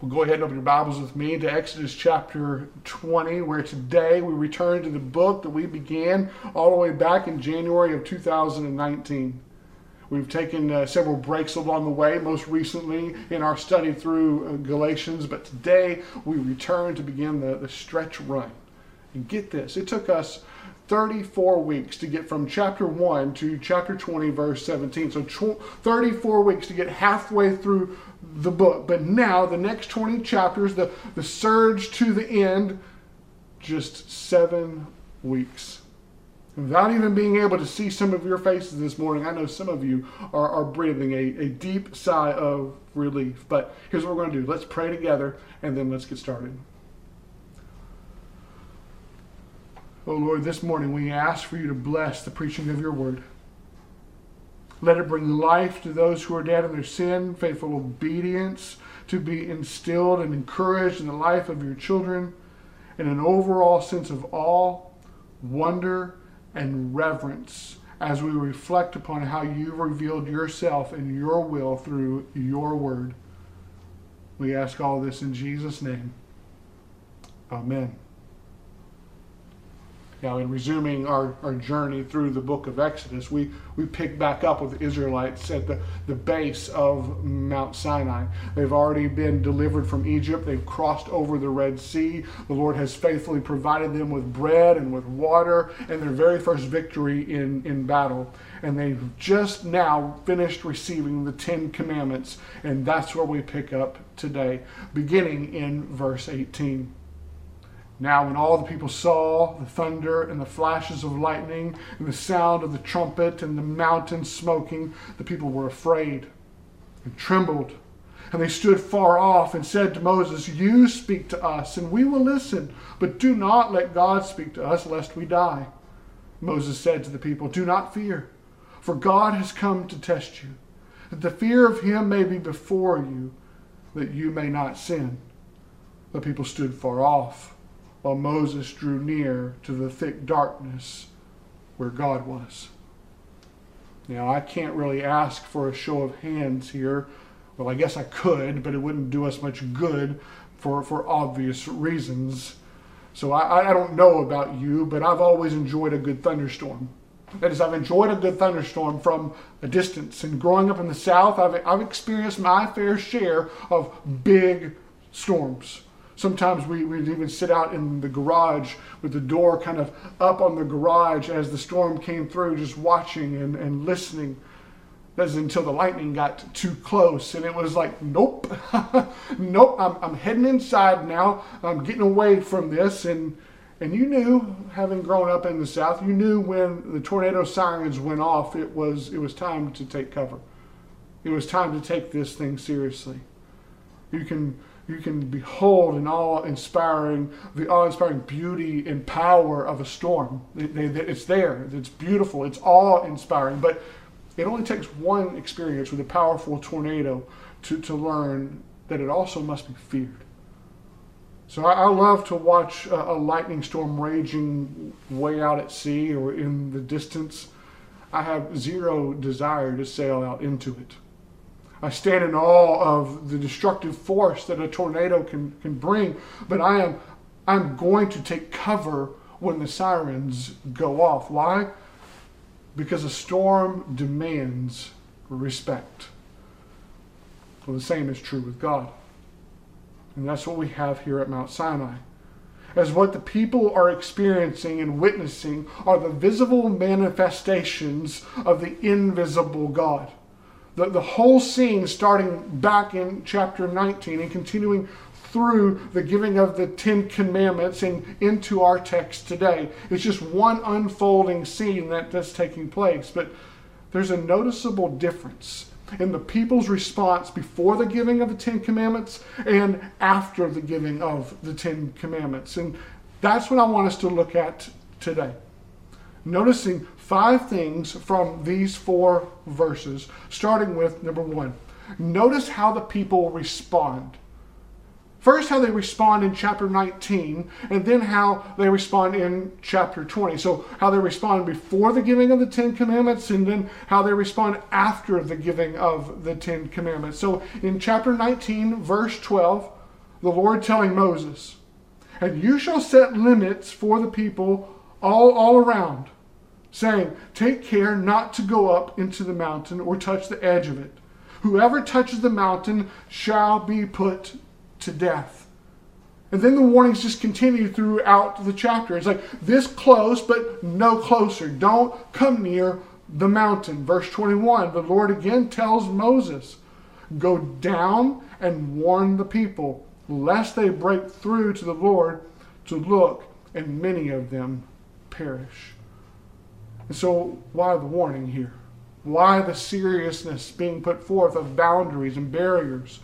Well, go ahead and open your Bibles with me to Exodus chapter 20, where today we return to the book that we began all the way back in January of 2019. We've taken uh, several breaks along the way, most recently in our study through uh, Galatians, but today we return to begin the, the stretch run. And get this, it took us 34 weeks to get from chapter 1 to chapter 20, verse 17. So 34 weeks to get halfway through the book. But now, the next 20 chapters, the, the surge to the end, just seven weeks. Without even being able to see some of your faces this morning, I know some of you are, are breathing a, a deep sigh of relief. But here's what we're going to do let's pray together, and then let's get started. Oh Lord, this morning we ask for you to bless the preaching of your word. Let it bring life to those who are dead in their sin, faithful obedience to be instilled and encouraged in the life of your children, and an overall sense of awe, wonder, and reverence as we reflect upon how you've revealed yourself and your will through your word. We ask all this in Jesus' name. Amen. Now, in resuming our, our journey through the book of Exodus, we, we pick back up with the Israelites at the, the base of Mount Sinai. They've already been delivered from Egypt. They've crossed over the Red Sea. The Lord has faithfully provided them with bread and with water and their very first victory in, in battle. And they've just now finished receiving the Ten Commandments. And that's where we pick up today, beginning in verse 18. Now, when all the people saw the thunder and the flashes of lightning and the sound of the trumpet and the mountain smoking, the people were afraid and trembled. And they stood far off and said to Moses, You speak to us, and we will listen, but do not let God speak to us, lest we die. Moses said to the people, Do not fear, for God has come to test you, that the fear of him may be before you, that you may not sin. The people stood far off while Moses drew near to the thick darkness where God was. Now, I can't really ask for a show of hands here. Well, I guess I could, but it wouldn't do us much good for, for obvious reasons. So I, I don't know about you, but I've always enjoyed a good thunderstorm. That is, I've enjoyed a good thunderstorm from a distance. And growing up in the South, I've, I've experienced my fair share of big storms. Sometimes we, we'd even sit out in the garage with the door kind of up on the garage as the storm came through, just watching and, and listening. That's until the lightning got too close, and it was like, nope, nope, I'm, I'm heading inside now. I'm getting away from this. And, and you knew, having grown up in the South, you knew when the tornado sirens went off, it was, it was time to take cover. It was time to take this thing seriously. You can you can behold in awe-inspiring, the awe-inspiring beauty and power of a storm. It's there. It's beautiful. It's awe-inspiring. But it only takes one experience with a powerful tornado to, to learn that it also must be feared. So I, I love to watch a, a lightning storm raging way out at sea or in the distance. I have zero desire to sail out into it. I stand in awe of the destructive force that a tornado can, can bring, but I am I'm going to take cover when the sirens go off. Why? Because a storm demands respect. Well, the same is true with God. And that's what we have here at Mount Sinai. As what the people are experiencing and witnessing are the visible manifestations of the invisible God the, the whole scene starting back in chapter 19 and continuing through the giving of the Ten Commandments and into our text today. It's just one unfolding scene that, that's taking place. But there's a noticeable difference in the people's response before the giving of the Ten Commandments and after the giving of the Ten Commandments. And that's what I want us to look at today. Noticing five things from these four verses, starting with number one. Notice how the people respond. First, how they respond in chapter 19, and then how they respond in chapter 20. So, how they respond before the giving of the Ten Commandments, and then how they respond after the giving of the Ten Commandments. So, in chapter 19, verse 12, the Lord telling Moses, And you shall set limits for the people all, all around, saying, Take care not to go up into the mountain or touch the edge of it. Whoever touches the mountain shall be put to death. And then the warnings just continue throughout the chapter. It's like this close, but no closer. Don't come near the mountain. Verse 21, the Lord again tells Moses, Go down and warn the people, lest they break through to the Lord to look, and many of them perish. And so, why the warning here? Why the seriousness being put forth of boundaries and barriers?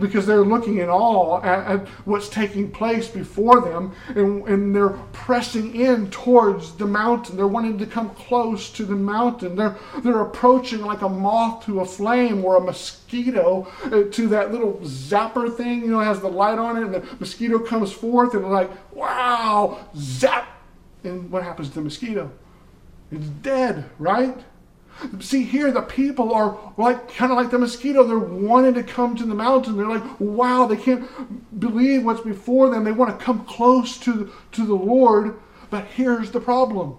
because they're looking in awe at, at what's taking place before them and, and, they're pressing in towards the mountain. They're wanting to come close to the mountain. They're, they're approaching like a moth to a flame or a mosquito uh, to that little zapper thing, you know, has the light on it and the mosquito comes forth and like, wow, zap. And what happens to the mosquito? It's dead, right? See, here the people are like kind of like the mosquito. They're wanting to come to the mountain. They're like, wow, they can't believe what's before them. They want to come close to, to the Lord. But here's the problem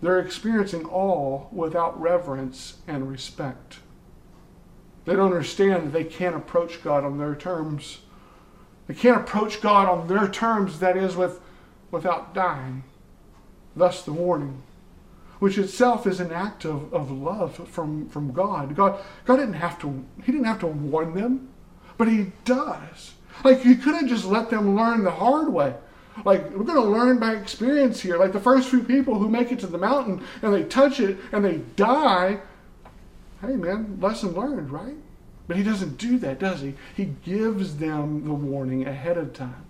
they're experiencing awe without reverence and respect. They don't understand that they can't approach God on their terms. They can't approach God on their terms, that is, with, without dying. Thus the warning which itself is an act of, of love from, from God. God. God didn't have to, he didn't have to warn them, but he does. Like he couldn't just let them learn the hard way. Like we're going to learn by experience here. Like the first few people who make it to the mountain and they touch it and they die. Hey man, lesson learned, right? But he doesn't do that, does he? He gives them the warning ahead of time.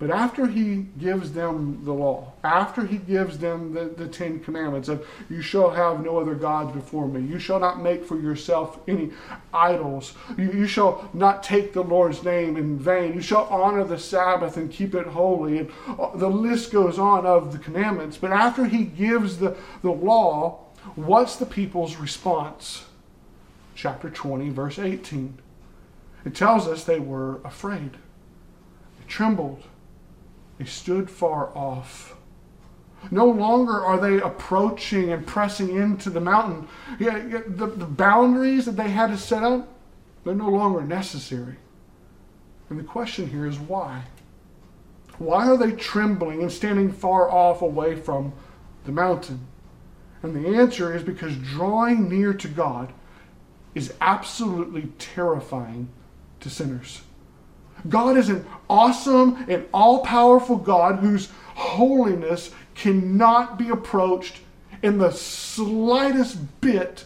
But after he gives them the law, after he gives them the, the Ten Commandments of, you shall have no other gods before me, you shall not make for yourself any idols, you, you shall not take the Lord's name in vain, you shall honor the Sabbath and keep it holy. And uh, the list goes on of the commandments. But after he gives the, the law, what's the people's response? Chapter 20, verse 18. It tells us they were afraid, they trembled they stood far off. No longer are they approaching and pressing into the mountain. The, the boundaries that they had to set up, they're no longer necessary. And the question here is why? Why are they trembling and standing far off away from the mountain? And the answer is because drawing near to God is absolutely terrifying to sinners. God is an awesome and all powerful God whose holiness cannot be approached in the slightest bit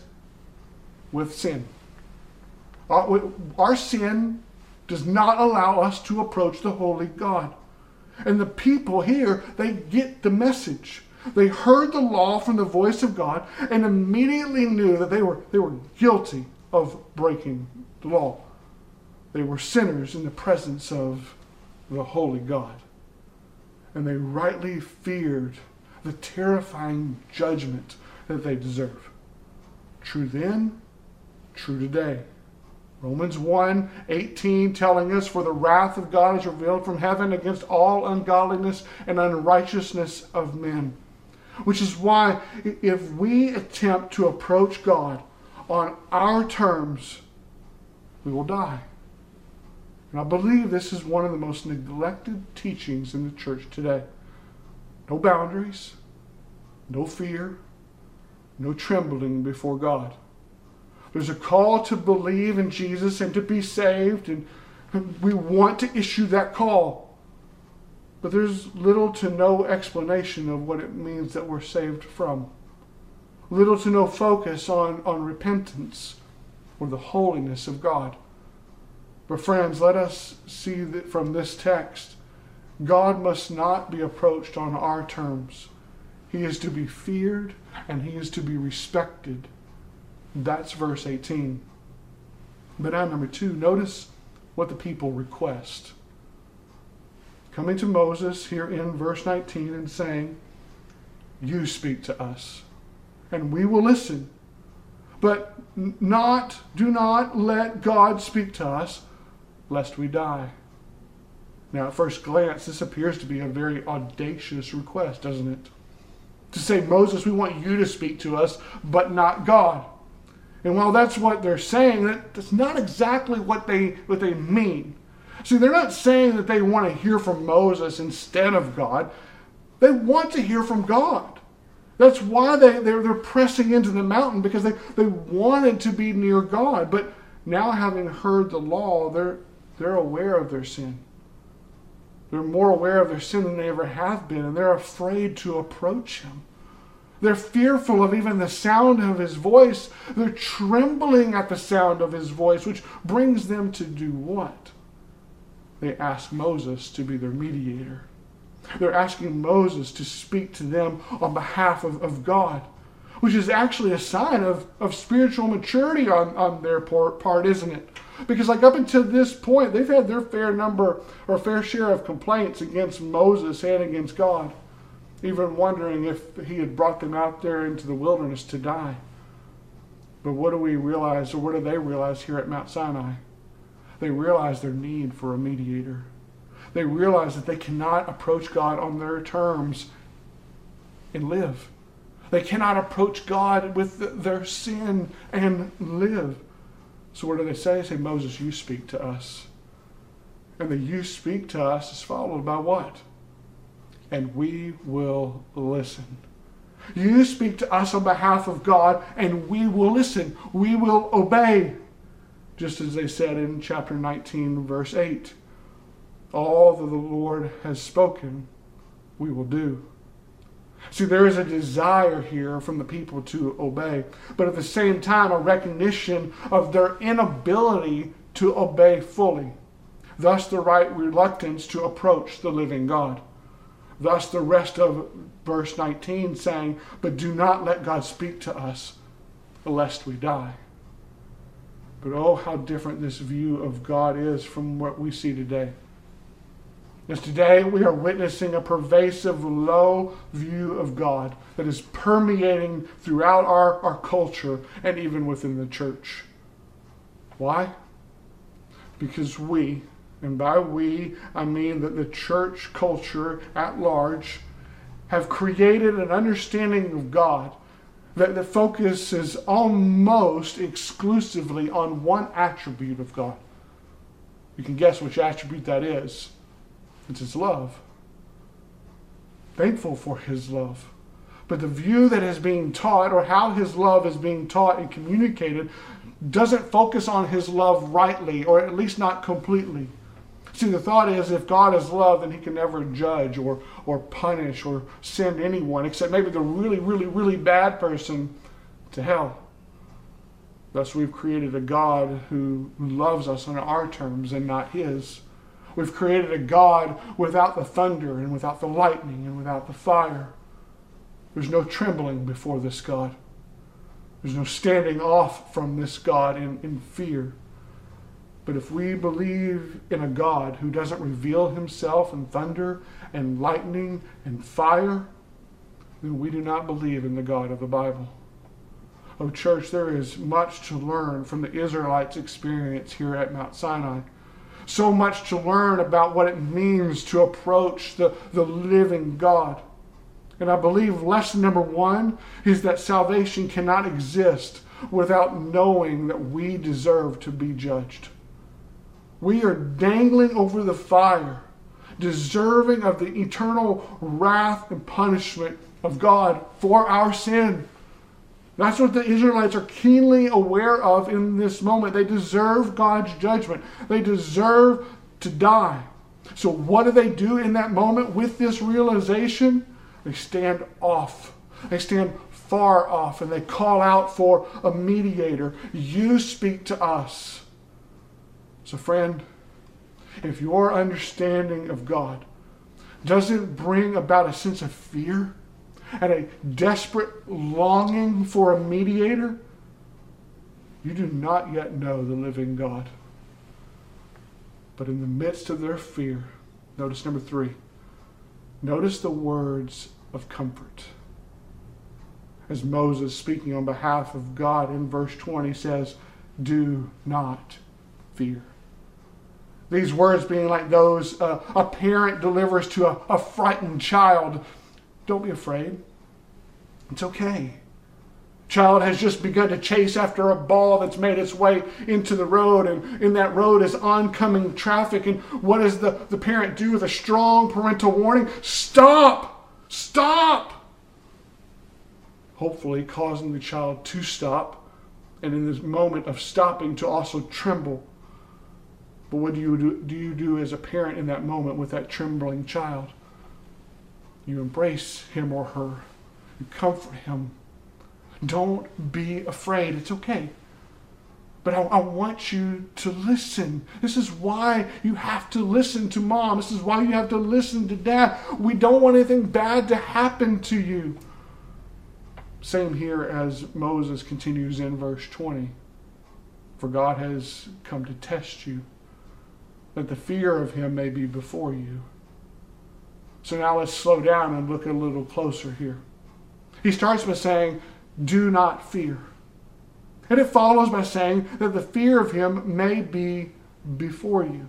with sin. Uh, our, our, sin does not allow us to approach the holy God. And the people here, they get the message. They heard the law from the voice of God and immediately knew that they were, they were guilty of breaking the law. They were sinners in the presence of the holy God. And they rightly feared the terrifying judgment that they deserve. True then, true today. Romans 1 18 telling us, For the wrath of God is revealed from heaven against all ungodliness and unrighteousness of men. Which is why, if we attempt to approach God on our terms, we will die. And I believe this is one of the most neglected teachings in the church today. No boundaries, no fear, no trembling before God. There's a call to believe in Jesus and to be saved, and we want to issue that call. But there's little to no explanation of what it means that we're saved from. Little to no focus on, on repentance or the holiness of God. But, friends, let us see that from this text God must not be approached on our terms. He is to be feared and he is to be respected. That's verse 18. But now, number two, notice what the people request. Coming to Moses here in verse 19 and saying, You speak to us, and we will listen. But not, do not let God speak to us lest we die. Now, at first glance, this appears to be a very audacious request, doesn't it? To say, Moses, we want you to speak to us, but not God. And while that's what they're saying, that's not exactly what they, what they mean. See, they're not saying that they want to hear from Moses instead of God. They want to hear from God. That's why they, they're, they're pressing into the mountain because they, they wanted to be near God. But now, having heard the law, they're, they're aware of their sin. They're more aware of their sin than they ever have been, and they're afraid to approach Him. They're fearful of even the sound of His voice. They're trembling at the sound of His voice, which brings them to do what? They ask Moses to be their mediator. They're asking Moses to speak to them on behalf of, of God, which is actually a sign of, of spiritual maturity on, on their part, isn't it? Because, like, up until this point, they've had their fair number or fair share of complaints against Moses and against God, even wondering if he had brought them out there into the wilderness to die. But what do we realize, or what do they realize here at Mount Sinai? They realize their need for a mediator. They realize that they cannot approach God on their terms and live. They cannot approach God with their sin and live. So what do they say? They say, Moses, you speak to us. And the you speak to us is followed by what? And we will listen. You speak to us on behalf of God, and we will listen. We will obey. Just as they said in chapter 19, verse 8 all that the Lord has spoken, we will do. See, there is a desire here from the people to obey, but at the same time, a recognition of their inability to obey fully. Thus, the right reluctance to approach the living God. Thus, the rest of verse 19 saying, But do not let God speak to us, lest we die. But oh, how different this view of God is from what we see today. As today we are witnessing a pervasive low view of God that is permeating throughout our, our culture and even within the church. Why? Because we, and by we I mean that the church culture at large, have created an understanding of God that, that focuses almost exclusively on one attribute of God. You can guess which attribute that is it's His love. Thankful for His love. But the view that is being taught, or how His love is being taught and communicated, doesn't focus on His love rightly, or at least not completely. See, the thought is if God is love, then He can never judge or, or punish or send anyone, except maybe the really, really, really bad person to hell. Thus, we've created a God who loves us on our terms and not His. We've created a God without the thunder and without the lightning and without the fire. There's no trembling before this God. There's no standing off from this God in, in fear. But if we believe in a God who doesn't reveal himself in thunder and lightning and fire, then we do not believe in the God of the Bible. Oh, church, there is much to learn from the Israelites' experience here at Mount Sinai so much to learn about what it means to approach the, the living God. And I believe lesson number one is that salvation cannot exist without knowing that we deserve to be judged. We are dangling over the fire, deserving of the eternal wrath and punishment of God for our sin. That's what the Israelites are keenly aware of in this moment. They deserve God's judgment, they deserve to die. So, what do they do in that moment with this realization? They stand off. They stand far off and they call out for a mediator. You speak to us. So, friend, if your understanding of God doesn't bring about a sense of fear, and a desperate longing for a mediator, you do not yet know the living God. But in the midst of their fear, notice number three, notice the words of comfort. As Moses, speaking on behalf of God in verse 20, says, Do not fear. These words being like those uh, a parent delivers to a, a frightened child. Don't be afraid. It's okay. Child has just begun to chase after a ball that's made its way into the road, and in that road is oncoming traffic. And what does the, the parent do with a strong parental warning? Stop! Stop! Hopefully, causing the child to stop, and in this moment of stopping, to also tremble. But what do you do, do you do as a parent in that moment with that trembling child? You embrace him or her, you comfort him don't be afraid. It's okay. But I, I, want you to listen. This is why you have to listen to mom. This is why you have to listen to dad. We don't want anything bad to happen to you. Same here as Moses continues in verse 20. For God has come to test you, that the fear of him may be before you. So now let's slow down and look a little closer here. He starts by saying, do not fear. And it follows by saying that the fear of him may be before you.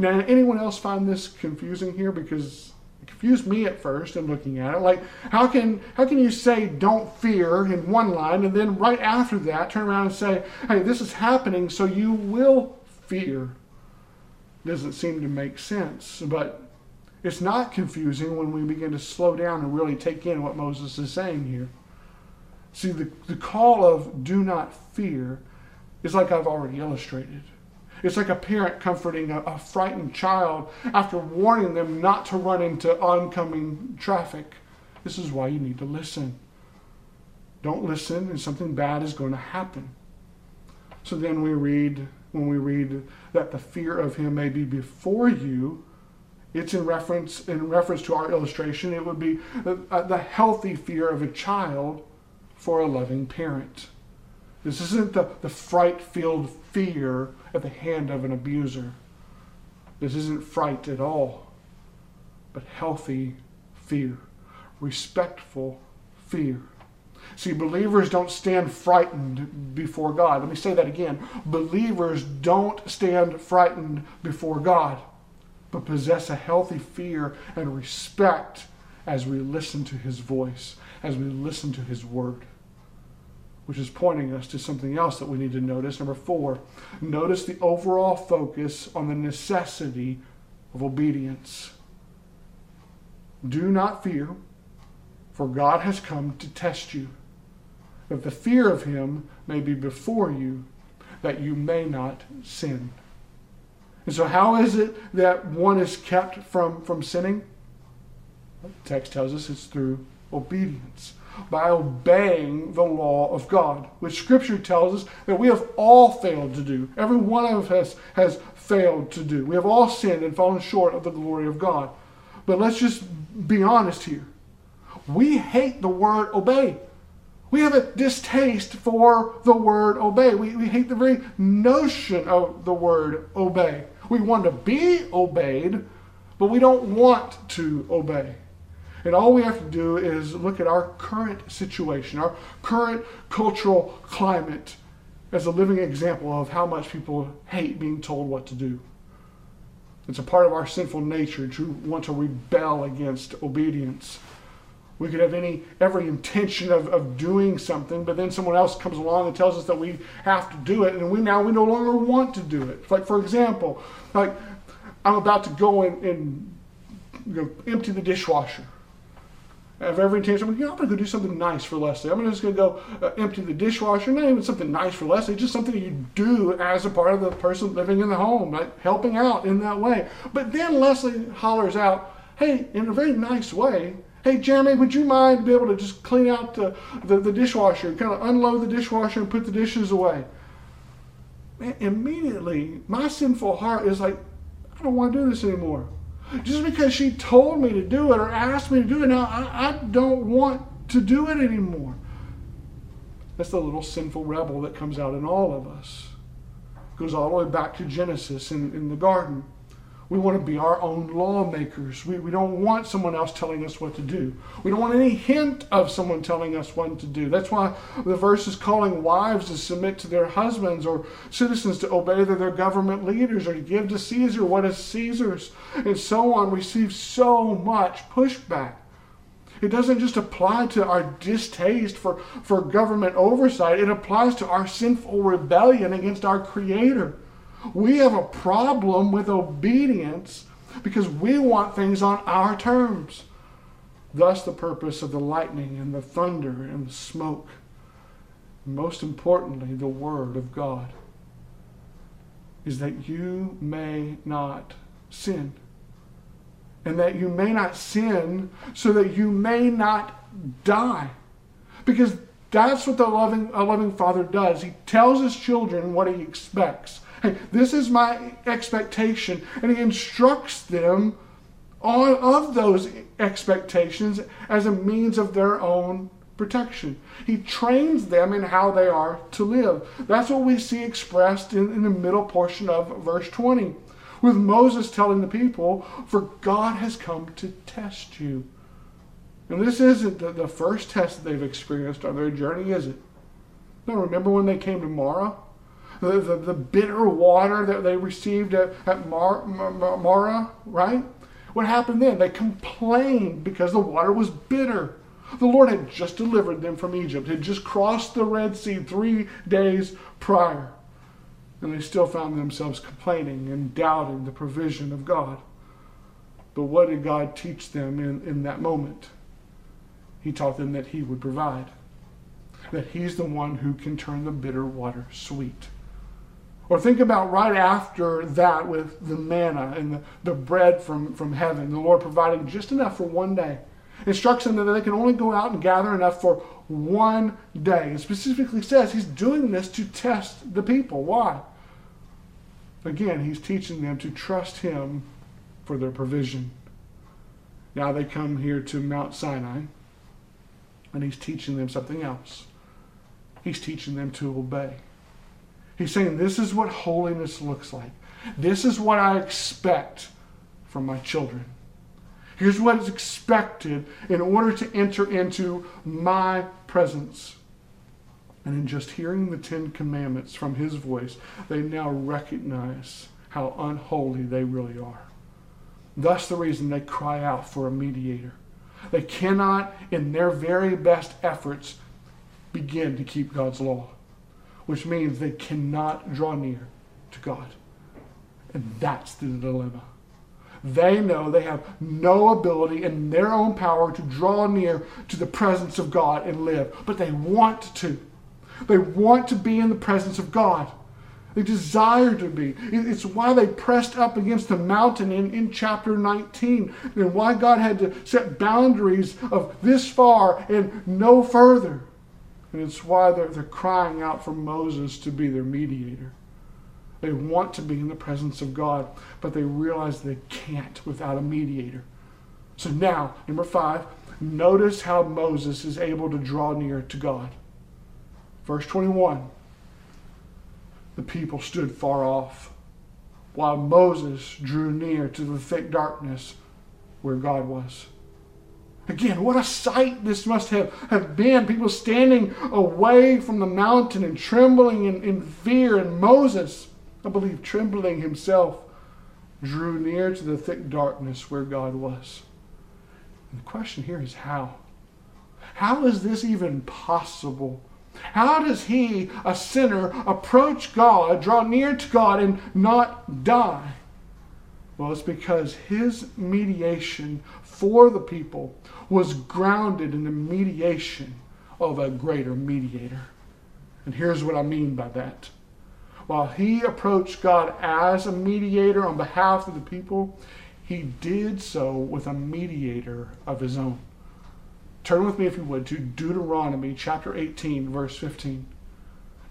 Now, anyone else find this confusing here? Because it confused me at first in looking at it. Like, how can how can you say don't fear in one line and then right after that turn around and say, hey, this is happening, so you will fear? Doesn't seem to make sense. But it's not confusing when we begin to slow down and really take in what Moses is saying here. See, the, the call of do not fear is like I've already illustrated. It's like a parent comforting a, a, frightened child after warning them not to run into oncoming traffic. This is why you need to listen. Don't listen, and something bad is going to happen. So then we read, when we read that the fear of him may be before you, it's in reference in reference to our illustration. It would be the, uh, healthy fear of a child for a loving parent. This isn't the, the fright filled fear at the hand of an abuser. This isn't fright at all, but healthy fear, respectful fear. See, believers don't stand frightened before God. Let me say that again. Believers don't stand frightened before God, but possess a healthy fear and respect as we listen to his voice, as we listen to his word. Which is pointing us to something else that we need to notice. Number four, notice the overall focus on the necessity of obedience. Do not fear, for God has come to test you, that the fear of him may be before you, that you may not sin. And so, how is it that one is kept from, from sinning? The text tells us it's through obedience, by obeying the law of God, which Scripture tells us that we have all failed to do. Every one of us has failed to do. We have all sinned and fallen short of the glory of God. But let's just be honest here. We hate the word obey. We have a distaste for the word obey. We, we hate the very notion of the word obey. We want to be obeyed, but we don't want to obey. And all we have to do is look at our current situation, our current cultural climate, as a living example of how much people hate being told what to do. It's a part of our sinful nature to want to rebel against obedience. We could have any every intention of, of doing something, but then someone else comes along and tells us that we have to do it, and we now we no longer want to do it. Like for example, like I'm about to go and, and you know, empty the dishwasher. I have every intention. I'm, you know, I'm going to go do something nice for Leslie. I'm just going to go uh, empty the dishwasher. Not even something nice for Leslie, just something you do as a part of the person living in the home, like helping out in that way. But then Leslie hollers out, hey, in a very nice way, hey, Jeremy, would you mind be able to just clean out the, the, the dishwasher, kind of unload the dishwasher and put the dishes away? Man, immediately, my sinful heart is like, I don't want to do this anymore. Just because she told me to do it or asked me to do it, now I, I don't want to do it anymore. That's the little sinful rebel that comes out in all of us. It goes all the way back to Genesis in, in the garden We want to be our own lawmakers. We, we don't want someone else telling us what to do. We don't want any hint of someone telling us what to do. That's why the verse is calling wives to submit to their husbands or citizens to obey their, government leaders or to give to Caesar what is Caesar's and so on. We see so much pushback. It doesn't just apply to our distaste for, for government oversight, it applies to our sinful rebellion against our Creator. We have a problem with obedience because we want things on our terms. Thus, the purpose of the lightning and the thunder and the smoke. Most importantly, the Word of God is that you may not sin. And that you may not sin so that you may not die. Because that's what the loving, a loving father does. He tells his children what he expects. This is my expectation. And he instructs them on, of those expectations as a means of their own protection. He trains them in how they are to live. That's what we see expressed in, in the middle portion of verse 20, with Moses telling the people, For God has come to test you. And this isn't the, the first test they've experienced on their journey, is it? Now, remember when they came to Marah? The, the, the bitter water that they received at, at Mar, Mar, Marah, right? What happened then? They complained because the water was bitter. The Lord had just delivered them from Egypt, had just crossed the Red Sea three days prior. And they still found themselves complaining and doubting the provision of God. But what did God teach them in, in that moment? He taught them that He would provide, that He's the one who can turn the bitter water sweet. Or think about right after that with the manna and the, the bread from, from heaven, the Lord providing just enough for one day. Instructs them that they can only go out and gather enough for one day. It specifically says he's doing this to test the people. Why? Again, he's teaching them to trust him for their provision. Now they come here to Mount Sinai, and he's teaching them something else. He's teaching them to obey. He's saying, This is what holiness looks like. This is what I expect from my children. Here's what is expected in order to enter into my presence. And in just hearing the Ten Commandments from his voice, they now recognize how unholy they really are. Thus, the reason they cry out for a mediator. They cannot, in their very best efforts, begin to keep God's law which means they cannot draw near to God. And that's the dilemma. They know they have no ability in their own power to draw near to the presence of God and live, but they want to. They want to be in the presence of God. They desire to be. It's why they pressed up against the mountain in, in chapter 19, and why God had to set boundaries of this far and no further. And it's why they're, they're crying out for Moses to be their mediator. They want to be in the presence of God, but they realize they can't without a mediator. So now, number five, notice how Moses is able to draw near to God. Verse 21 The people stood far off, while Moses drew near to the thick darkness where God was. Again, what a sight this must have, have been. People standing away from the mountain and trembling in, in fear. And Moses, I believe, trembling himself, drew near to the thick darkness where God was. And the question here is how? How is this even possible? How does he, a sinner, approach God, draw near to God, and not die? Well, it's because his mediation for the people was grounded in the mediation of a greater mediator. And here's what I mean by that. While he approached God as a mediator on behalf of the people, he did so with a mediator of his own. Turn with me, if you would, to Deuteronomy chapter 18, verse 15.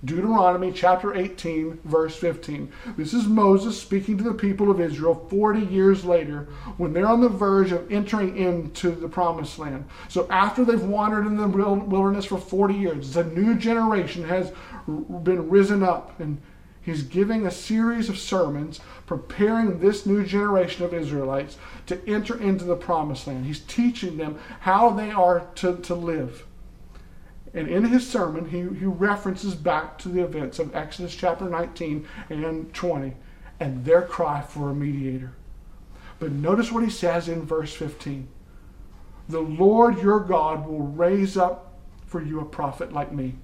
Deuteronomy chapter 18, verse 15. This is Moses speaking to the people of Israel 40 years later when they're on the verge of entering into the promised land. So, after they've wandered in the wilderness for 40 years, a new generation has been risen up. And He's giving a series of sermons preparing this new generation of Israelites to enter into the promised land. He's teaching them how they are to, to live. And in his sermon, he, he references back to the events of Exodus chapter 19 and 20 and their cry for a mediator. But notice what he says in verse 15 The Lord your God will raise up for you a prophet like me.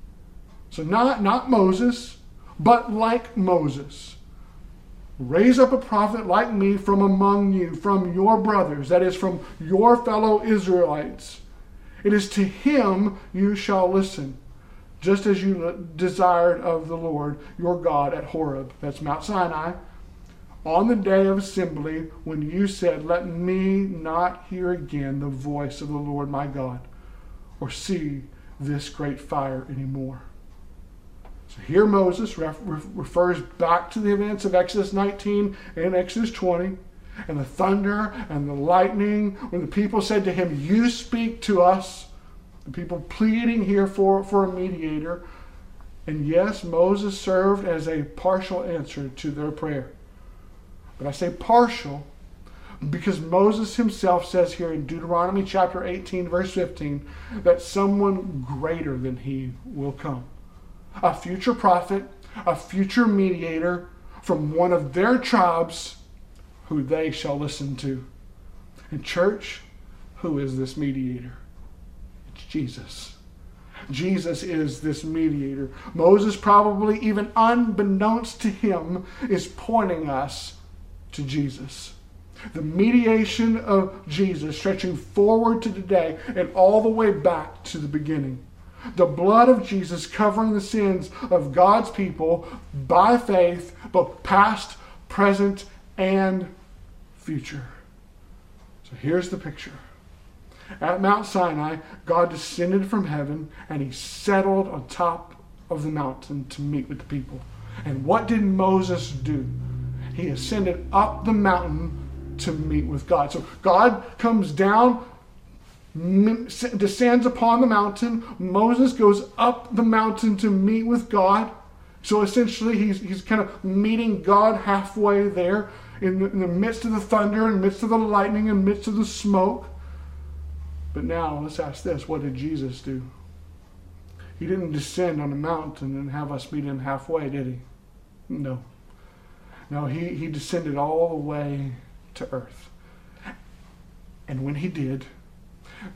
So, not, not Moses but like Moses. Raise up a prophet like me from among you, from your brothers, that is, from your fellow Israelites. It is to him you shall listen, just as you desired of the Lord your God at Horeb, that's Mount Sinai, on the day of assembly, when you said, Let me not hear again the voice of the Lord my God, or see this great fire anymore. So here Moses ref, refers back to the events of Exodus 19 and Exodus 20 and the thunder and the lightning when the people said to him, You speak to us. The people pleading here for, for a mediator. And yes, Moses served as a partial answer to their prayer. But I say partial because Moses himself says here in Deuteronomy chapter 18, verse 15, that someone greater than he will come a future prophet, a future mediator from one of their tribes who they shall listen to. And, church, who is this mediator? It's Jesus. Jesus is this mediator. Moses, probably even unbeknownst to him, is pointing us to Jesus. The mediation of Jesus stretching forward to today and all the way back to the beginning. The blood of Jesus covering the sins of God's people by faith, both past, present, and future. So here's the picture. At Mount Sinai, God descended from heaven and he settled on top of the mountain to meet with the people. And what did Moses do? He ascended up the mountain to meet with God. So God comes down descends upon the mountain. Moses goes up the mountain to meet with God. So essentially, he's, he's kind of meeting God halfway there in the, in the midst of the thunder, in the midst of the lightning, in the midst of the smoke. But now, let's ask this what did Jesus do? He didn't descend on a mountain and have us meet him halfway, did he? No. No, he, he descended all the way to earth. And when he did,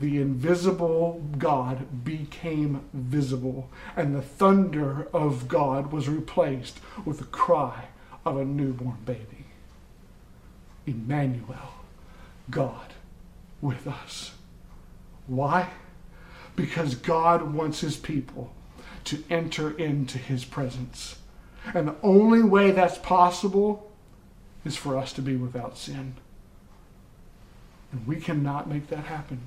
the invisible God became visible, and the thunder of God was replaced with the cry of a newborn baby. Emmanuel, God with us. Why? Because God wants his people to enter into his presence. And the only way that's possible is for us to be without sin. And we cannot make that happen.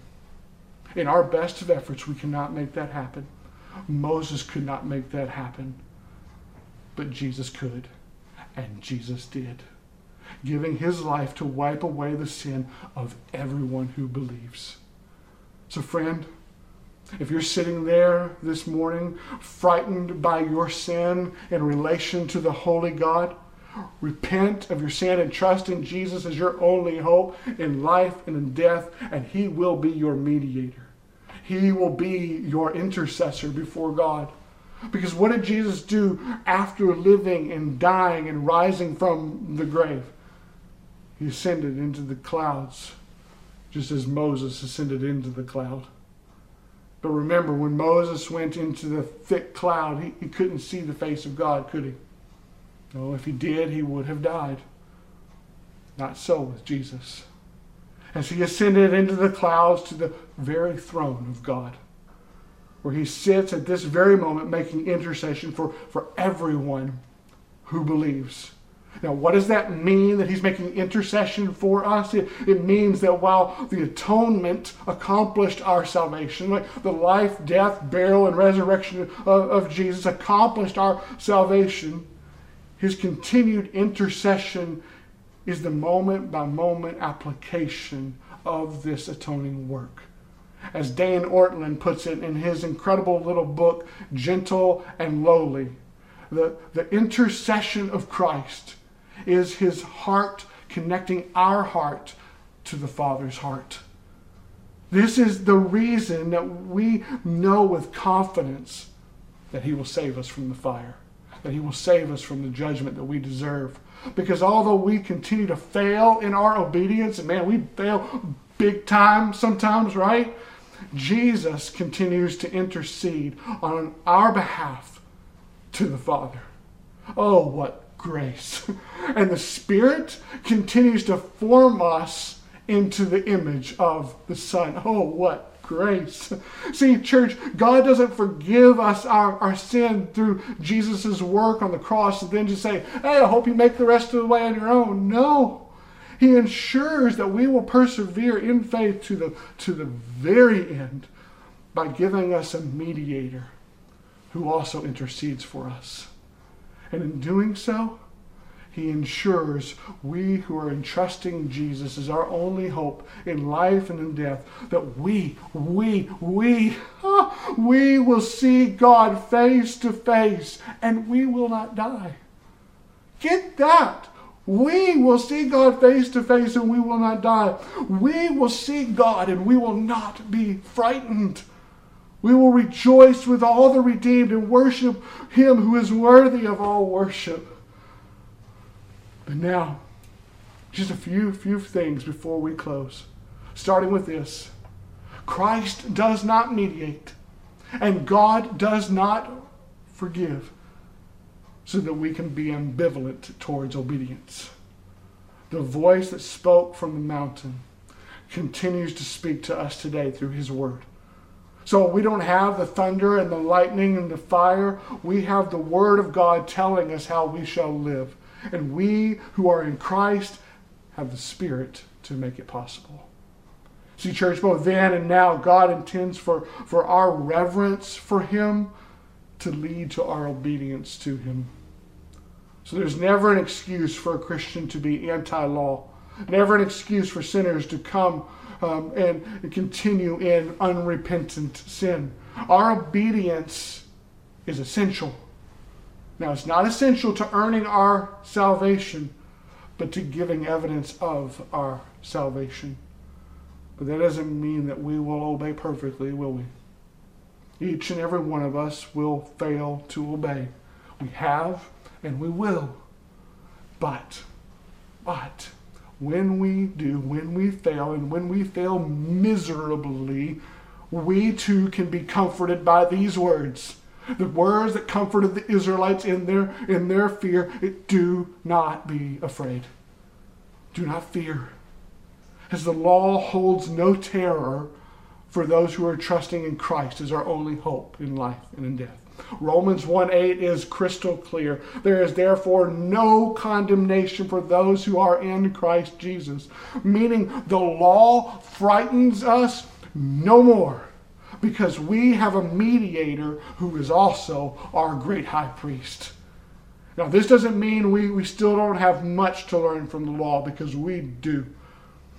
In our best of efforts, we cannot make that happen. Moses could not make that happen. But Jesus could. And Jesus did. Giving his life to wipe away the sin of everyone who believes. So, friend, if you're sitting there this morning frightened by your sin in relation to the Holy God, repent of your sin and trust in Jesus as your only hope in life and in death, and He will be your mediator. He will be your intercessor before God. Because what did Jesus do after living and dying and rising from the grave? He ascended into the clouds, just as Moses ascended into the cloud. But remember, when Moses went into the thick cloud, he, he couldn't see the face of God, could he? No, if he did, he would have died. Not so with Jesus. As he ascended into the clouds to the very throne of God, where he sits at this very moment making intercession for, for everyone who believes. Now, what does that mean that he's making intercession for us? It, it means that while the atonement accomplished our salvation, like the life, death, burial, and resurrection of, of Jesus accomplished our salvation, his continued intercession is the moment by moment application of this atoning work. As Dane Ortlund puts it in his incredible little book, Gentle and Lowly, the, the intercession of Christ is his heart connecting our heart to the Father's heart. This is the reason that we know with confidence that he will save us from the fire, that he will save us from the judgment that we deserve. Because although we continue to fail in our obedience, and man, we fail big time sometimes, right? Jesus continues to intercede on our behalf to the Father. Oh, what grace. And the Spirit continues to form us into the image of the Son. Oh, what grace. See, church, God doesn't forgive us our, our sin through Jesus' work on the cross and then just say, hey, I hope you make the rest of the way on your own. No. He ensures that we will persevere in faith to the, to the very end by giving us a mediator who also intercedes for us. And in doing so, he ensures we who are entrusting Jesus as our only hope in life and in death, that we, we, we, we will see God face to face and we will not die. Get that. We will see God face to face and we will not die. We will see God and we will not be frightened. We will rejoice with all the redeemed and worship Him who is worthy of all worship. But now, just a few, few things before we close. Starting with this Christ does not mediate, and God does not forgive so that we can be ambivalent towards obedience. The voice that spoke from the mountain continues to speak to us today through His Word. So we don't have the thunder and the lightning and the fire. We have the Word of God telling us how we shall live. And we who are in Christ have the Spirit to make it possible. See, church, both then and now, God intends for, for our reverence for Him to lead to our obedience to Him. So there's never an excuse for a Christian to be anti law, never an excuse for sinners to come um, and continue in unrepentant sin. Our obedience is essential. Now, it's not essential to earning our salvation, but to giving evidence of our salvation. But that doesn't mean that we will obey perfectly, will we? Each and every one of us will fail to obey. We have and we will. But, but, when we do, when we fail, and when we fail miserably, we too can be comforted by these words. The words that comforted the Israelites in their, in their fear do not be afraid. Do not fear. As the law holds no terror for those who are trusting in Christ as our only hope in life and in death. Romans 1 8 is crystal clear. There is therefore no condemnation for those who are in Christ Jesus, meaning the law frightens us no more because we have a mediator who is also our great high priest. Now, this doesn't mean we, we still don't have much to learn from the law because we do.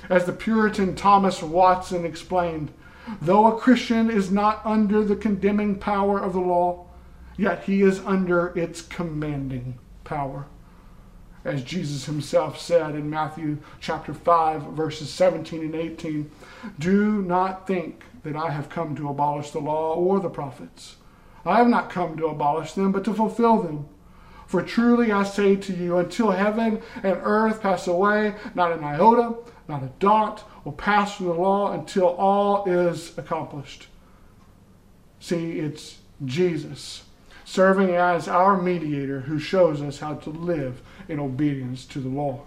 As the Puritan Thomas Watson explained, though a Christian is not under the condemning power of the law, yet he is under its commanding power. As Jesus himself said in Matthew chapter 5, verses 17 and 18, do not think that I have come to abolish the law or the prophets. I have not come to abolish them, but to fulfill them. For truly I say to you, until heaven and earth pass away, not an iota, not a dot will pass from the law until all is accomplished. See, it's Jesus serving as our mediator who shows us how to live in obedience to the law.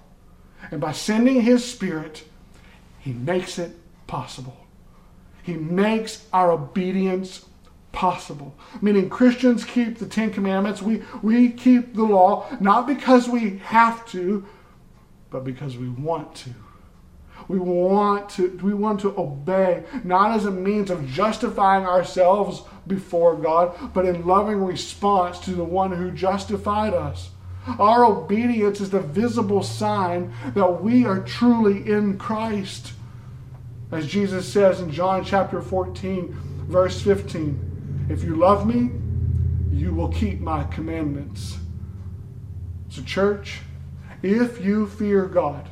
And by sending his spirit, he makes it possible. He makes our obedience possible. Meaning Christians keep the Ten Commandments. We, we keep the law not because we have to, but because we want to. We want to we want to obey not as a means of justifying ourselves before God, but in loving response to the one who justified us. Our obedience is the visible sign that we are truly in Christ. As Jesus says in John chapter 14, verse 15, if you love me, you will keep my commandments. So, church, if you fear God,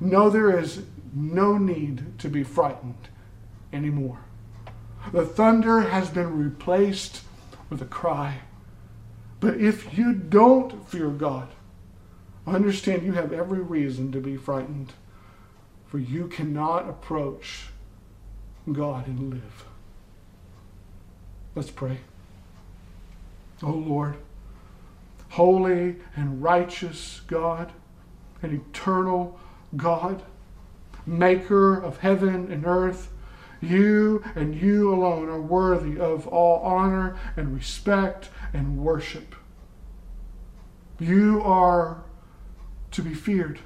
know there is no need to be frightened anymore. The thunder has been replaced with a cry. But if you don't fear God, understand you have every reason to be frightened, for you cannot approach God and live. Let's pray. Oh Lord, holy and righteous God, and eternal God, maker of heaven and earth, you and you alone are worthy of all honor and respect and worship. You are to be feared.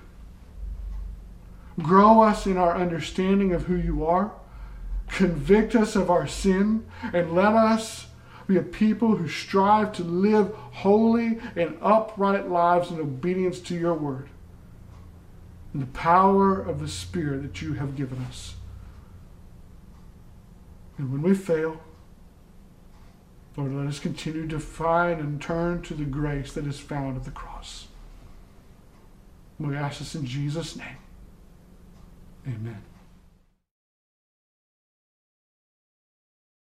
Grow us in our understanding of who you are. Convict us of our sin and let us be a people who strive to live holy and upright lives in obedience to your word and the power of the Spirit that you have given us. And when we fail, Lord, let us continue to find and turn to the grace that is found at the cross. We ask this in Jesus' name. Amen.